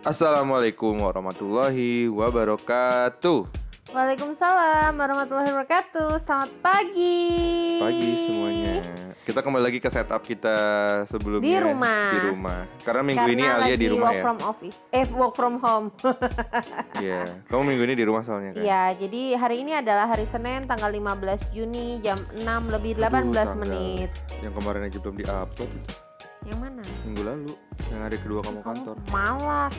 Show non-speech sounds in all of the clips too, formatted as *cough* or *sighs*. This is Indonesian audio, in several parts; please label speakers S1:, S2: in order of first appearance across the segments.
S1: Assalamualaikum warahmatullahi wabarakatuh.
S2: Waalaikumsalam warahmatullahi wabarakatuh. Selamat pagi.
S1: Pagi semuanya. Kita kembali lagi ke setup kita sebelumnya
S2: Di rumah.
S1: Di rumah. Karena minggu
S2: Karena
S1: ini Alia di rumah
S2: work
S1: ya.
S2: from office. Eh work from home. *laughs*
S1: Iya. Kamu minggu ini di rumah soalnya kan?
S2: Iya, jadi hari ini adalah hari Senin tanggal 15 Juni jam 6 lebih 18
S1: Aduh,
S2: menit.
S1: Yang kemarin aja belum di-upload itu.
S2: Yang mana?
S1: Minggu lalu. Yang hari kedua kamu kantor.
S2: malas.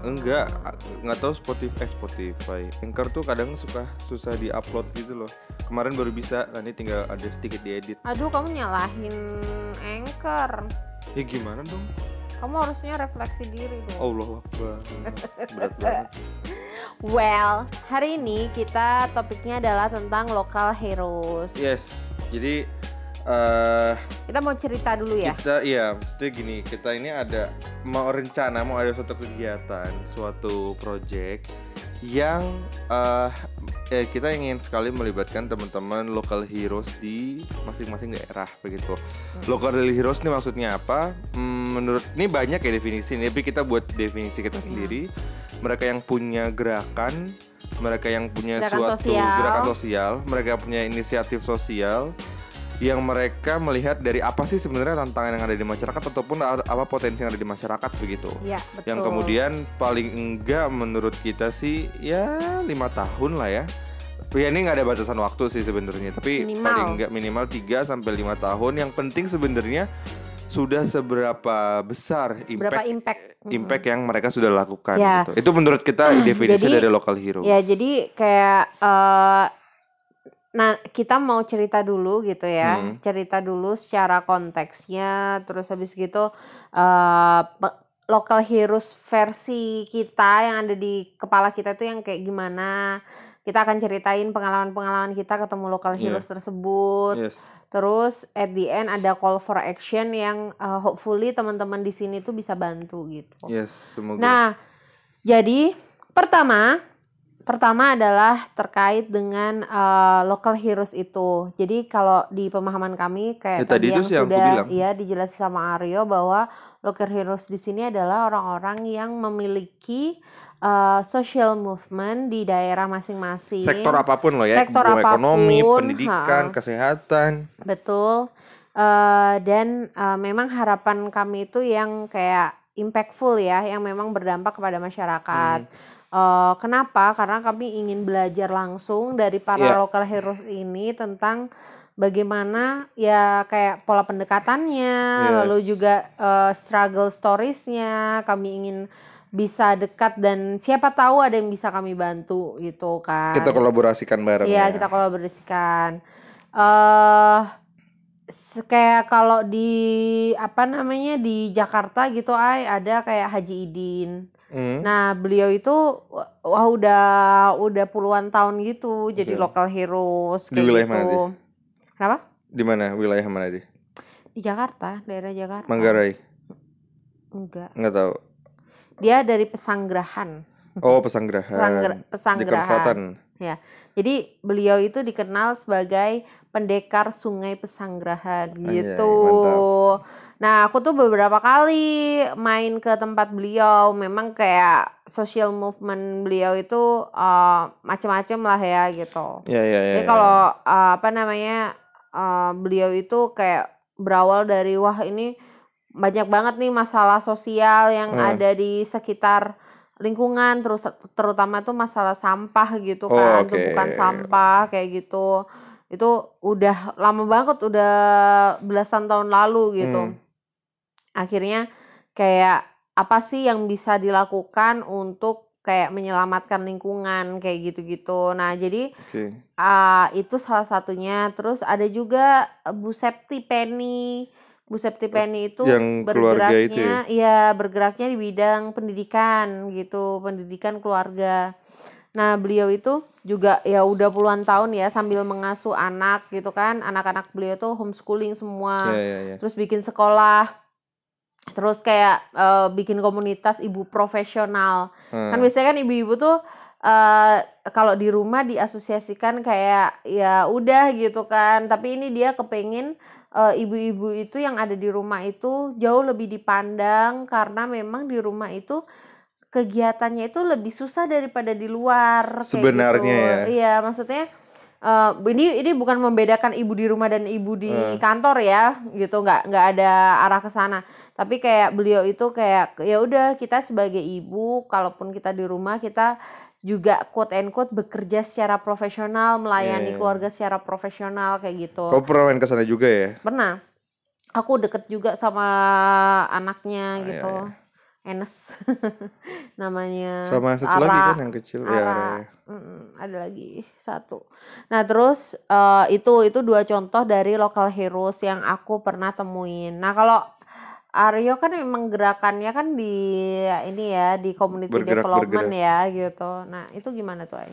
S1: Enggak, a- nggak tahu Spotify, eh, Spotify. Anchor tuh kadang suka susah di-upload gitu loh. Kemarin baru bisa, nanti tinggal ada sedikit diedit.
S2: Aduh, kamu nyalahin anchor.
S1: Ya gimana dong?
S2: Kamu harusnya refleksi diri dong.
S1: Allah Akbar. Berat *laughs* banget.
S2: Well, hari ini kita topiknya adalah tentang local heroes.
S1: Yes. Jadi eh
S2: Kita mau cerita dulu ya.
S1: kita iya maksudnya gini kita ini ada mau rencana mau ada suatu kegiatan suatu project yang eh eh, kita ingin sekali melibatkan teman-teman local heroes di masing-masing daerah begitu. Local heroes ini maksudnya apa? Hmm, menurut ini banyak ya definisi ini, tapi kita buat definisi kita
S2: Iya.
S1: sendiri. Mereka yang punya gerakan, mereka yang punya
S2: Gerakan
S1: suatu
S2: sosial.
S1: gerakan sosial, mereka punya inisiatif sosial yang mereka melihat dari apa sih sebenarnya tantangan yang ada di masyarakat ataupun apa potensi yang ada di masyarakat begitu.
S2: Iya, betul.
S1: Yang kemudian paling enggak menurut kita sih ya lima tahun lah ya. Ya ini nggak ada batasan waktu sih sebenarnya, tapi
S2: Minimal.
S1: paling enggak minimal 3 sampai lima tahun. Yang penting sebenarnya sudah seberapa besar
S2: Berapa
S1: impact
S2: impact?
S1: impact yang mereka sudah lakukan
S2: Ya.
S1: gitu. Itu menurut kita *clears throat* definisi
S2: Jadi-
S1: dari local hero.
S2: Ya, jadi kayak eh nah kita mau cerita dulu gitu ya.
S1: Hmm.
S2: Cerita dulu secara konteksnya terus habis gitu eh pe- local heroes versi kita yang ada di kepala kita tuh yang kayak gimana. Kita akan ceritain pengalaman-pengalaman kita ketemu local
S1: Iya.
S2: heroes tersebut.
S1: Yes.
S2: Terus at the end ada call for action yang eh, hopefully teman-teman di sini tuh bisa bantu gitu.
S1: Yes, semoga.
S2: Nah, jadi pertama, pertama adalah terkait dengan eh, local heroes itu. Jadi kalau di pemahaman kami kayak
S1: Ya, tadi
S2: tadi
S1: itu
S2: yang
S1: sih yang
S2: sudah
S1: bilang.
S2: ya dijelasin sama Aryo bahwa local heroes di sini adalah orang-orang yang memiliki eh, social movement di daerah masing-masing.
S1: sektor apa pun loh ya,
S2: Sektor
S1: mau ekonomi,
S2: apa pun,
S1: pendidikan,
S2: ha.
S1: kesehatan.
S2: Betul. Eh, dan eh, memang harapan kami itu yang kayak impactful ya, yang memang berdampak kepada masyarakat. Eh, kenapa? Karena kami ingin belajar langsung dari para
S1: Iya.
S2: local heroes ini tentang bagaimana ya kayak pola pendekatannya, lalu
S1: Yes.
S2: juga eh, struggle storiesnya. Kami ingin bisa dekat dan siapa tahu ada yang bisa kami bantu gitu kan.
S1: Kita kolaborasikan bareng
S2: Iya,
S1: ya.
S2: kita kolaborasikan. Eh se- kayak kalau di apa namanya di Jakarta gitu ay ada kayak Haji Idin.
S1: Hmm.
S2: Nah, beliau itu wah udah udah puluhan tahun gitu jadi
S1: Oke.
S2: local heroes
S1: Di
S2: kayak
S1: wilayah
S2: gitu.
S1: mana dia?
S2: Kenapa?
S1: Di mana wilayah mana dia?
S2: Di Jakarta, daerah Jakarta.
S1: Manggarai.
S2: Enggak.
S1: Nggak tahu.
S2: Dia dari Pesanggerahan.
S1: Oh, Pesanggerahan.
S2: Pesangger-
S1: Jakarta. Selatan.
S2: Ya, jadi beliau itu dikenal sebagai pendekar Sungai Pesanggerahan
S1: Anjay,
S2: gitu.
S1: mantap.
S2: Nah, aku tuh beberapa kali main ke tempat beliau, memang kayak social movement beliau itu eh, macam-macam lah ya gitu.
S1: Ya, ya, ya.
S2: Jadi
S1: ya.
S2: kalau eh, apa namanya eh, beliau itu kayak berawal dari wah ini banyak banget nih masalah sosial yang
S1: Hmm.
S2: ada di sekitar lingkungan terus terutama tuh masalah sampah gitu
S1: Oh,
S2: kan
S1: oke.
S2: tumpukan sampah kayak gitu itu udah lama banget udah belasan tahun lalu gitu
S1: Hmm.
S2: akhirnya kayak apa sih yang bisa dilakukan untuk kayak menyelamatkan lingkungan kayak gitu-gitu nah jadi
S1: Oke.
S2: Ah, itu salah satunya. Terus ada juga eh, Bu Septi Penny. Bu Septi Penny itu
S1: yang keluarga itu
S2: bergeraknya, iya bergeraknya di bidang pendidikan gitu, pendidikan keluarga. Nah beliau itu juga ya udah puluhan tahun ya sambil mengasuh anak gitu kan, anak-anak beliau tuh homeschooling semua
S1: Ya, ya, ya.
S2: terus bikin sekolah terus kayak eh, bikin komunitas ibu profesional kan
S1: Hmm.
S2: biasanya kan ibu-ibu tuh eh kalau di rumah diasosiasikan kayak ya udah gitu kan tapi ini dia kepengin eh, ibu-ibu itu yang ada di rumah itu jauh lebih dipandang karena memang di rumah itu kegiatannya itu lebih susah daripada di luar
S1: Sebenarnya
S2: gitu.
S1: ya.
S2: Iya, maksudnya eh, ini ini bukan membedakan ibu di rumah dan ibu di
S1: Eh.
S2: kantor ya, gitu nggak nggak ada arah ke sana. Tapi kayak beliau itu kayak ya udah kita sebagai ibu, kalaupun kita di rumah kita juga quote and quote bekerja secara profesional, melayani
S1: Iya.
S2: keluarga secara profesional kayak gitu.
S1: Kau pernah main ke sana juga ya?
S2: Pernah. Aku deket juga sama anaknya
S1: Ah, iya,
S2: gitu. Enes *laughs* namanya.
S1: Sama satu lagi
S2: Ara.
S1: kan yang kecil ya.
S2: Ara.
S1: Ara, ya.
S2: Mm, ada lagi satu. Nah terus eh, itu itu dua contoh dari local heroes yang aku pernah temuin. Nah kalau Aryo kan memang gerakannya kan di ini ya di community
S1: Bergerak-
S2: development
S1: bergerak.
S2: ya gitu. Nah itu gimana tuh Ay?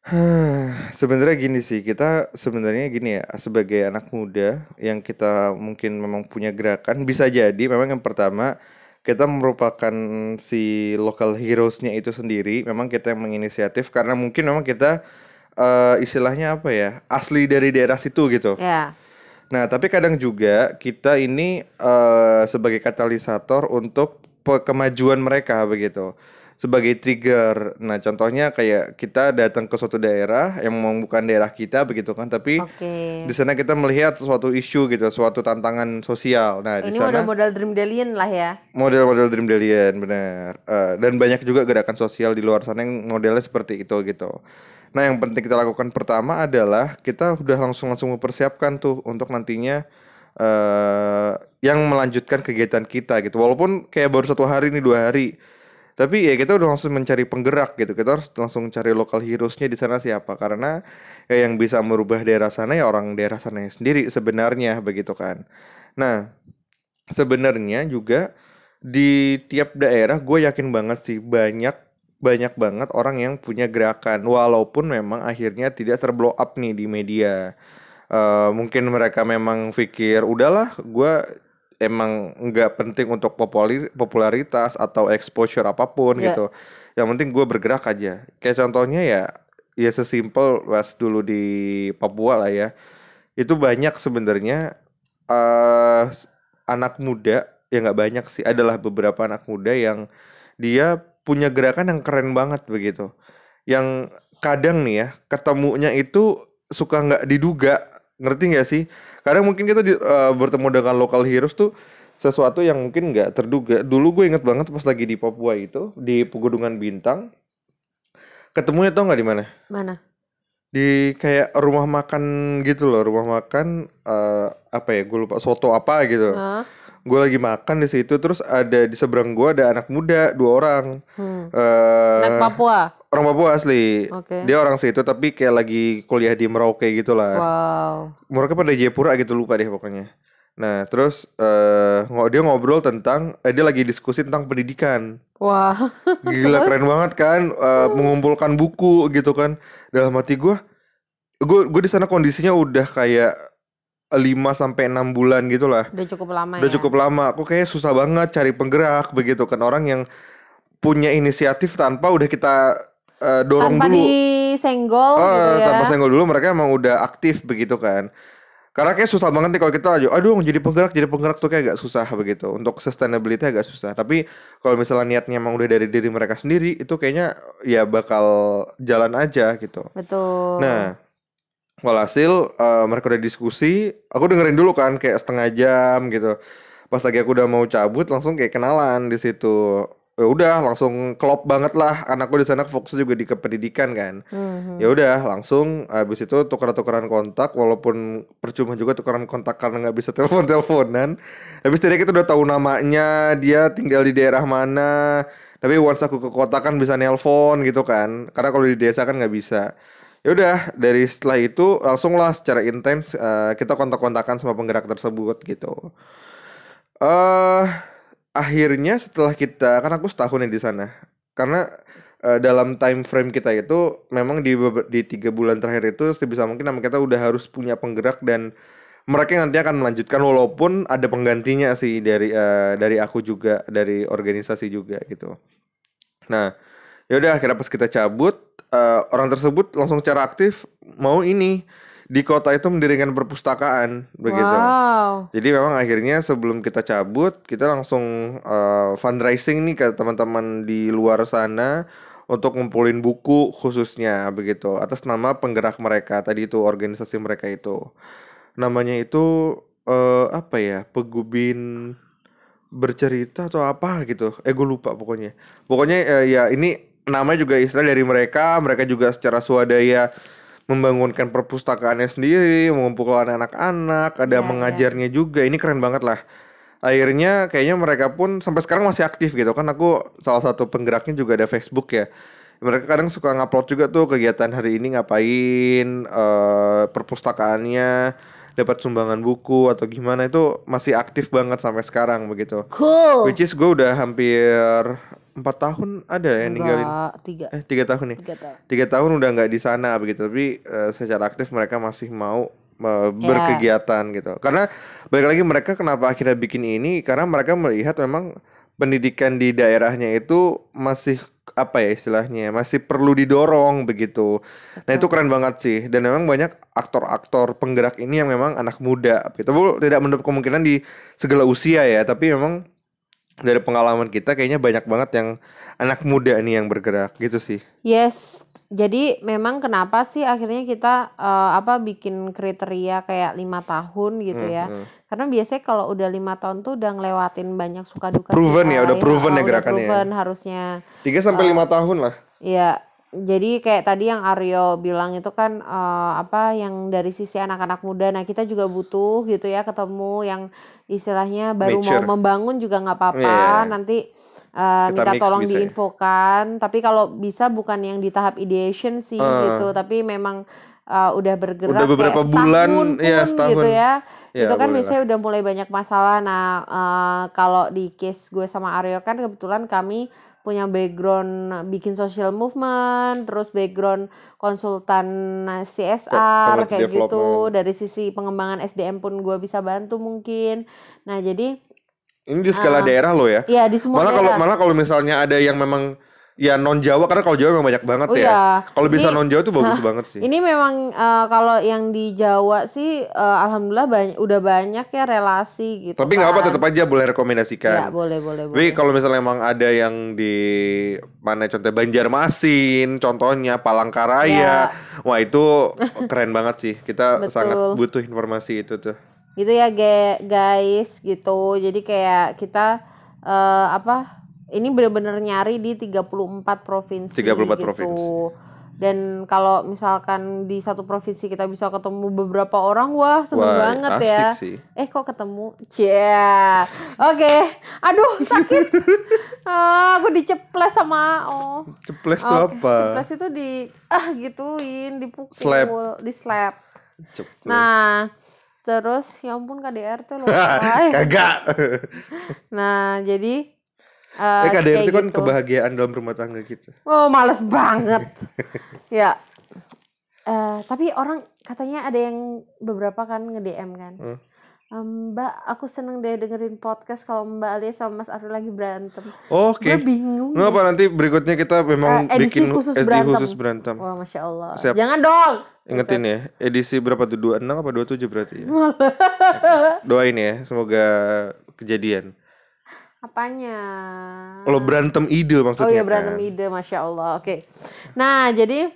S2: *sighs*
S1: Sebenarnya gini sih, kita sebenarnya gini ya, sebagai anak muda yang kita mungkin memang punya gerakan, bisa jadi memang yang pertama kita merupakan si local heroes-nya itu sendiri, memang kita yang menginisiatif karena mungkin memang kita eh, istilahnya apa ya, asli dari daerah situ gitu.
S2: Ya.
S1: Nah, tapi kadang juga kita ini eh, sebagai katalisator untuk kemajuan mereka begitu. Sebagai trigger. Nah, contohnya kayak kita datang ke suatu daerah yang memang bukan daerah kita begitu kan, tapi
S2: Oke.
S1: di sana kita melihat suatu isu gitu, suatu tantangan sosial. Nah, di
S2: Ini
S1: sana
S2: model-model Dream Dalian lah ya.
S1: model-model Dream Dalian benar. Eh, dan banyak juga gerakan sosial di luar sana yang modelnya seperti itu gitu. Nah, yang penting kita lakukan pertama adalah kita udah langsung langsung mempersiapkan tuh untuk nantinya eh yang melanjutkan kegiatan kita gitu. Walaupun kayak baru satu hari nih dua hari. Tapi ya kita udah langsung mencari penggerak gitu. Kita harus langsung cari local heroes-nya di sana siapa karena ya yang bisa merubah daerah sana ya orang daerah sana sendiri sebenarnya begitu kan. Nah, sebenarnya juga di tiap daerah gue yakin banget sih banyak banyak banget orang yang punya gerakan walaupun memang akhirnya tidak terblow up nih di media Eh, mungkin mereka memang pikir udahlah gue emang nggak penting untuk popularitas atau exposure apa pun
S2: Iya.
S1: gitu. Yang penting gue bergerak aja. Kayak contohnya ya ya sesimpel pas dulu di Papua lah ya. Itu banyak sebenarnya eh anak muda ya nggak banyak sih. Adalah beberapa anak muda yang dia punya gerakan yang keren banget begitu. Yang kadang nih ya ketemunya itu suka nggak diduga ngerti nggak sih kadang mungkin kita di- eh, bertemu dengan local heroes tuh sesuatu yang mungkin nggak terduga dulu gue inget banget pas lagi di Papua itu di Pegunungan Bintang ketemunya tau nggak di mana
S2: Mana?
S1: di kayak rumah makan gitu loh rumah makan eh, apa ya gue lupa soto apa gitu
S2: Hah?
S1: Gue lagi makan di situ terus ada di seberang gue ada anak muda dua orang
S2: Hmm.
S1: eh
S2: Anak Papua.
S1: orang Papua asli
S2: Oke.
S1: dia orang situ tapi kayak lagi kuliah di Merauke gitu lah
S2: Wow.
S1: mereka pada Jayapura gitu lupa deh pokoknya nah terus ngo- dia ngobrol tentang eh, dia lagi diskusi tentang pendidikan
S2: Wah.
S1: Gila *laughs* keren banget kan eh, mengumpulkan buku gitu kan. Dalam hati gua gue gue di sana kondisinya udah kayak 5 sampai 6 bulan gitu lah.
S2: Udah cukup lama
S1: Udah
S2: ya.
S1: cukup lama. Aku kayak susah banget cari penggerak begitu kan orang yang punya inisiatif tanpa udah kita eh, dorong
S2: Tanpa
S1: dulu.
S2: disenggol
S1: Oh,
S2: gitu ya.
S1: tanpa senggol dulu mereka emang udah aktif begitu kan. Karena kayak susah banget nih kalau kita aja, aduh jadi penggerak, jadi penggerak tuh kayak agak susah begitu. Untuk sustainability agak susah. Tapi kalau misalnya niatnya emang udah dari diri mereka sendiri, itu kayaknya ya bakal jalan aja gitu.
S2: Betul.
S1: Nah, walhasil eh, mereka udah diskusi, aku dengerin dulu kan kayak setengah jam gitu. Pas lagi aku udah mau cabut, langsung kayak kenalan di situ. Ya udah langsung klop banget lah. Anakku di sana fokusnya juga di kependidikan kan
S2: Mhm.
S1: ya udah langsung habis itu tukeran-tukeran kontak walaupun percuma juga tukeran kontak karena nggak bisa telepon teleponan habis dari kita udah tahu namanya dia tinggal di daerah mana tapi once aku ke kota kan bisa nelpon gitu kan karena kalau di desa kan nggak bisa ya udah dari setelah itu langsung lah secara intens eh, kita kontak-kontakan sama penggerak tersebut gitu eh akhirnya setelah kita kan aku setahun di sana karena eh, dalam time frame kita itu memang di di tiga bulan terakhir itu sebisa mungkin nama kita udah harus punya penggerak dan mereka nanti akan melanjutkan walaupun ada penggantinya sih dari eh, dari aku juga dari organisasi juga gitu. Nah, ya udah akhirnya pas kita cabut eh, orang tersebut langsung secara aktif mau ini di kota itu mendirikan perpustakaan begitu.
S2: Wow.
S1: Jadi memang akhirnya sebelum kita cabut, kita langsung uh, fundraising nih ke teman-teman di luar sana untuk ngumpulin buku khususnya begitu atas nama penggerak mereka tadi itu organisasi mereka itu. Namanya itu uh, apa ya? Pegubin bercerita atau apa gitu. Eh gue lupa pokoknya. Pokoknya uh, ya ini nama juga istilah dari mereka, mereka juga secara swadaya membangunkan perpustakaannya sendiri, mengumpulkan anak-anak, ada
S2: Iya, iya.
S1: mengajarnya juga. Ini keren banget lah. Akhirnya kayaknya mereka pun sampai sekarang masih aktif gitu kan. Aku salah satu penggeraknya juga ada Facebook ya. Mereka kadang suka ngupload juga tuh kegiatan hari ini ngapain, eh perpustakaannya, dapat sumbangan buku atau gimana itu masih aktif banget sampai sekarang begitu.
S2: Cool.
S1: Which is gue udah hampir empat tahun ada ya ninggalin?
S2: tiga.
S1: eh tiga tahun nih
S2: Tiga tahun.
S1: tiga tahun udah nggak di sana begitu tapi eh, secara aktif mereka masih mau eh, berkegiatan gitu. Karena balik lagi mereka kenapa akhirnya bikin ini? Karena mereka melihat memang pendidikan di daerahnya itu masih apa ya istilahnya masih perlu didorong begitu. Nah itu keren banget sih. Dan memang banyak aktor-aktor penggerak ini yang memang anak muda gitu Bu, tidak menutup kemungkinan di segala usia ya tapi memang dari pengalaman kita kayaknya banyak banget yang anak muda nih yang bergerak gitu sih
S2: Yes, jadi memang kenapa sih akhirnya kita eh, apa bikin kriteria kayak lima tahun gitu
S1: Hmm,
S2: ya?
S1: hmm.
S2: Karena biasanya kalau udah lima tahun tuh udah ngelewatin banyak suka duka
S1: Proven
S2: kita
S1: ya, udah proven ya gerakannya ya.
S2: proven harusnya.
S1: 3 sampai lima tahun lah.
S2: Iya, jadi kayak tadi yang Aryo bilang itu kan eh, apa yang dari sisi anak-anak muda. Nah kita juga butuh gitu ya ketemu yang istilahnya baru
S1: Mature.
S2: mau membangun juga nggak apa-apa.
S1: Iya.
S2: Nanti eh,
S1: Kita
S2: minta tolong
S1: bisa ya.
S2: diinfokan. Tapi kalau bisa bukan yang di tahap ideation sih
S1: Eh.
S2: gitu. Tapi memang eh, udah bergerak
S1: Udah beberapa
S2: kayak
S1: bulan,
S2: setahun
S1: iya,
S2: pun
S1: setahun.
S2: gitu ya.
S1: Ya,
S2: itu kan biasanya udah mulai banyak masalah. Nah eh, kalau di case gue sama Aryo kan kebetulan kami punya background bikin social movement, terus background konsultan CSR
S1: Community
S2: kayak gitu. Dari sisi pengembangan SDM pun gue bisa bantu mungkin. Nah jadi
S1: Ini di skala daerah loh ya.
S2: ya di semua
S1: Malah kalau
S2: daerah.
S1: malah kalau misalnya ada yang memang ya non Jawa karena kalau Jawa memang banyak banget
S2: Oh
S1: ya.
S2: iya.
S1: Kalau bisa non Jawa tuh bagus banget sih.
S2: Ini memang eh, kalau yang di Jawa sih eh, alhamdulillah banyak udah banyak ya relasi gitu.
S1: Tapi nggak apa
S2: kan.
S1: tetap aja boleh
S2: Ya
S1: rekomendasikan.
S2: boleh boleh
S1: Tapi
S2: boleh.
S1: kalau misalnya emang ada yang di mana contoh Banjarmasin, contohnya Palangkaraya, wah itu keren banget sih. Kita
S2: Ya. *laughs* Betul.
S1: sangat butuh informasi itu tuh.
S2: gitu ya ge- guys gitu jadi kayak kita eh, apa ini bener-bener nyari di 34 provinsi
S1: 34
S2: gitu
S1: provinsi.
S2: dan kalau misalkan di satu provinsi kita bisa ketemu beberapa orang wah seneng
S1: Wah,
S2: banget
S1: asik
S2: ya
S1: sih.
S2: eh kok ketemu cia oke aduh sakit *laughs* Ah, aku diceples sama oh
S1: Ceples tuh
S2: Oke,
S1: apa?
S2: ceples itu di ah gituin dipukul
S1: Slap.
S2: di slap
S1: Ceples.
S2: Nah, terus ya ampun KDRT loh. *laughs*
S1: Kagak.
S2: Nah, jadi eh,
S1: Eh KDRT kan
S2: gitu.
S1: kebahagiaan dalam rumah tangga kita.
S2: Oh, males banget. *laughs* ya. Eh, tapi orang katanya ada yang beberapa kan nge-DM kan.
S1: Hmm.
S2: "Em, Mbak, aku seneng deh dengerin podcast kalau Mbak Alia sama Mas Arul lagi berantem.
S1: Oke.
S2: Gue bingung.
S1: Nggak apa nanti berikutnya kita memang
S2: Eh, edisi
S1: bikin
S2: khusus
S1: edisi
S2: berantem.
S1: khusus berantem.
S2: Wah, masya Allah.
S1: Siap.
S2: Jangan dong.
S1: Ingetin ya, edisi berapa tuh? 26 apa 27 berarti ya? *laughs* Doain ya, semoga kejadian.
S2: Apanya?
S1: Kalau berantem ide maksudnya.
S2: Oh iya berantem
S1: kan?
S2: ide, masya Allah. Oke. Nah jadi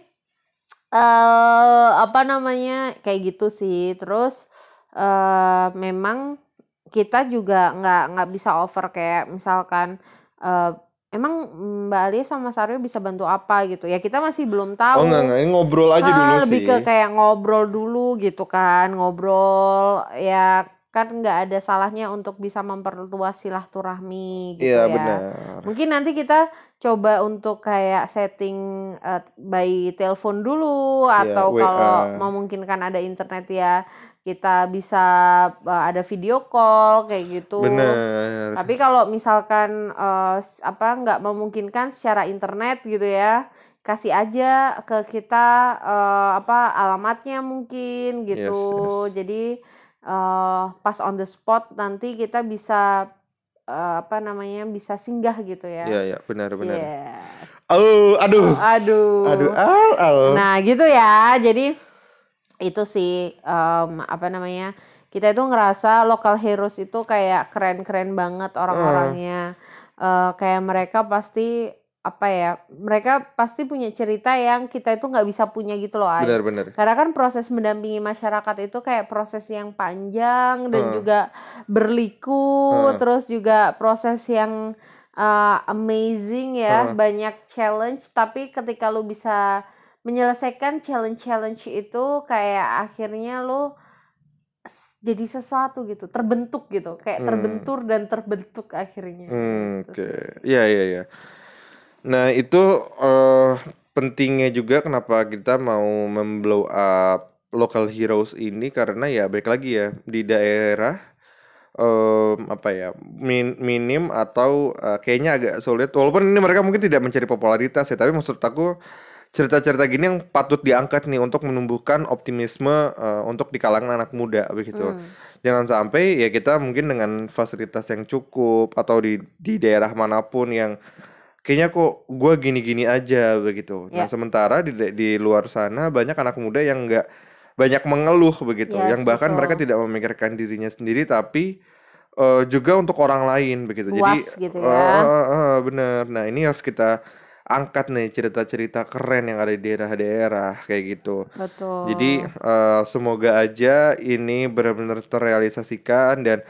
S2: eh apa namanya kayak gitu sih. Terus eh memang kita juga nggak nggak bisa over kayak misalkan eh emang Mbak Alia sama Mas Aryo bisa bantu apa gitu ya kita masih belum tahu.
S1: Oh enggak enggak, ngobrol aja
S2: Ah,
S1: dulu
S2: lebih
S1: sih.
S2: ke kayak ngobrol dulu gitu kan ngobrol ya kan nggak ada salahnya untuk bisa memperluas silaturahmi gitu
S1: Iya
S2: ya.
S1: benar.
S2: Mungkin nanti kita coba untuk kayak setting uh, by telepon dulu
S1: Iya,
S2: atau kalau memungkinkan ada internet ya kita bisa uh, ada video call kayak gitu.
S1: Benar.
S2: Tapi kalau misalkan uh, apa nggak memungkinkan secara internet gitu ya, kasih aja ke kita uh, apa alamatnya mungkin gitu. Jadi uh, pas on the spot nanti kita bisa uh, apa namanya bisa singgah gitu ya.
S1: Iya iya benar benar.
S2: Iya.
S1: Oh, aduh.
S2: Aduh.
S1: Aduh, al al.
S2: Nah, gitu ya. Jadi itu sih em, apa namanya kita itu ngerasa local heroes itu kayak keren-keren banget orang-orangnya Eh, kayak mereka pasti apa ya mereka pasti punya cerita yang kita itu nggak bisa punya gitu loh Ay.
S1: Benar-benar.
S2: Karena kan proses mendampingi masyarakat itu kayak proses yang panjang dan
S1: Heeh.
S2: juga berliku,
S1: Heeh.
S2: terus juga proses yang uh, amazing ya,
S1: Heeh.
S2: banyak challenge. Tapi ketika lu bisa menyelesaikan challenge-challenge itu, kayak akhirnya lu jadi sesuatu gitu, terbentuk gitu, kayak
S1: Hmm.
S2: terbentur dan terbentuk akhirnya.
S1: Hmm,
S2: Gitu
S1: Oke,
S2: sih.
S1: Iya iya iya. Nah itu eh, pentingnya juga kenapa kita mau memblow up local heroes ini karena ya baik lagi ya di daerah em, apa ya min- minim atau eh, kayaknya agak sulit walaupun ini mereka mungkin tidak mencari popularitas ya tapi maksud aku cerita-cerita gini yang patut diangkat nih untuk menumbuhkan optimisme eh, untuk di kalangan anak muda begitu
S2: Hmm.
S1: jangan sampai ya kita mungkin dengan fasilitas yang cukup atau di di daerah mana pun yang kayaknya kok gua gini-gini aja begitu nah
S2: Ya,
S1: sementara di di luar sana banyak anak muda yang nggak banyak mengeluh begitu
S2: yes
S1: yang bahkan mereka
S2: betul.
S1: tidak memikirkan dirinya sendiri tapi eh, juga untuk orang lain begitu jadi
S2: Puas gitu ya.
S1: eh, eh, eh, bener nah ini harus kita angkat nih cerita-cerita keren yang ada di daerah-daerah kayak gitu jadi
S2: Betul.
S1: eh, semoga aja ini benar-benar terrealisasikan dan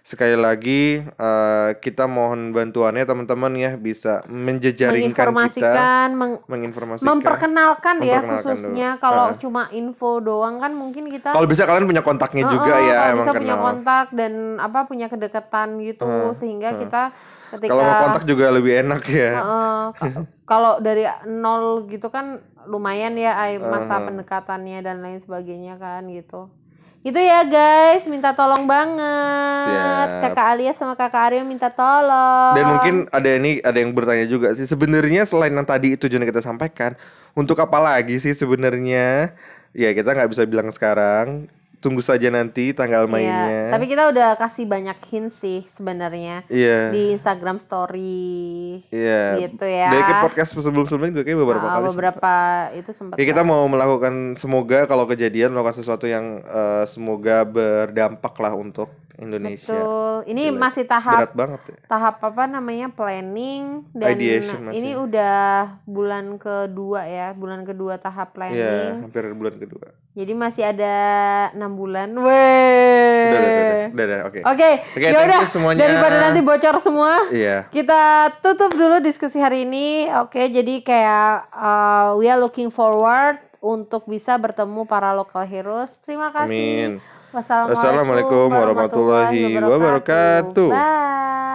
S1: sekali lagi eh, kita mohon bantuannya teman-teman ya bisa menjejaringkan kita,
S2: Menginformasikan, meng-
S1: menginformasikan,
S2: memperkenalkan ya
S1: memperkenalkan dulu.
S2: khususnya kalau
S1: Heeh.
S2: cuma info doang kan mungkin kita
S1: Kalau bisa kalian punya kontaknya juga
S2: Heeh,
S1: ya
S2: kalau
S1: emang
S2: bisa punya
S1: kenal.
S2: kontak dan apa punya kedekatan gitu
S1: Heeh,
S2: sehingga
S1: heeh.
S2: kita
S1: Kalau
S2: ketika
S1: ngekontak juga lebih enak ya.
S2: ka- kalau dari nol gitu kan lumayan ya masa
S1: Heeh.
S2: pendekatannya dan lain sebagainya kan gitu. Itu ya guys, minta tolong banget.
S1: Siap.
S2: Kakak Alia sama Kakak Aryo minta tolong.
S1: Dan mungkin ada ini ada yang bertanya juga sih sebenarnya selain yang tadi itu yang kita sampaikan untuk apa lagi sih sebenarnya? Ya kita nggak bisa bilang sekarang. Tunggu saja nanti tanggal
S2: Iya,
S1: mainnya.
S2: tapi kita udah kasih banyak hint sih sebenarnya
S1: Iya.
S2: di Instagram Story
S1: Iya.
S2: gitu ya.
S1: Dari ke podcast sebelum-sebelumnya juga kayak beberapa
S2: Ah,
S1: kali
S2: beberapa itu sempat
S1: Ya kita mau melakukan semoga kalau kejadian melakukan sesuatu yang eh, semoga berdampak lah untuk Indonesia.
S2: Betul. Ini
S1: Gila,
S2: masih tahap
S1: Berat banget ya.
S2: tahap apa namanya planning dan
S1: Ideation masih.
S2: ini udah bulan kedua ya, bulan kedua tahap
S1: Iya,
S2: planning.
S1: hampir bulan kedua.
S2: Jadi masih ada enam bulan.
S1: Udah, udah, udah,
S2: Weh.
S1: udah, udah, oke.
S2: Oke,
S1: Oke,
S2: ya
S1: you semuanya.
S2: Daripada nanti bocor semua,
S1: Iya.
S2: kita tutup dulu diskusi hari ini. Oke, jadi kayak uh, we are looking forward untuk bisa bertemu para local heroes. Terima kasih.
S1: Amin.
S2: Wassalamualaikum
S1: Wassalamualaikum warahmatullahi wabarakatuh.
S2: Bye.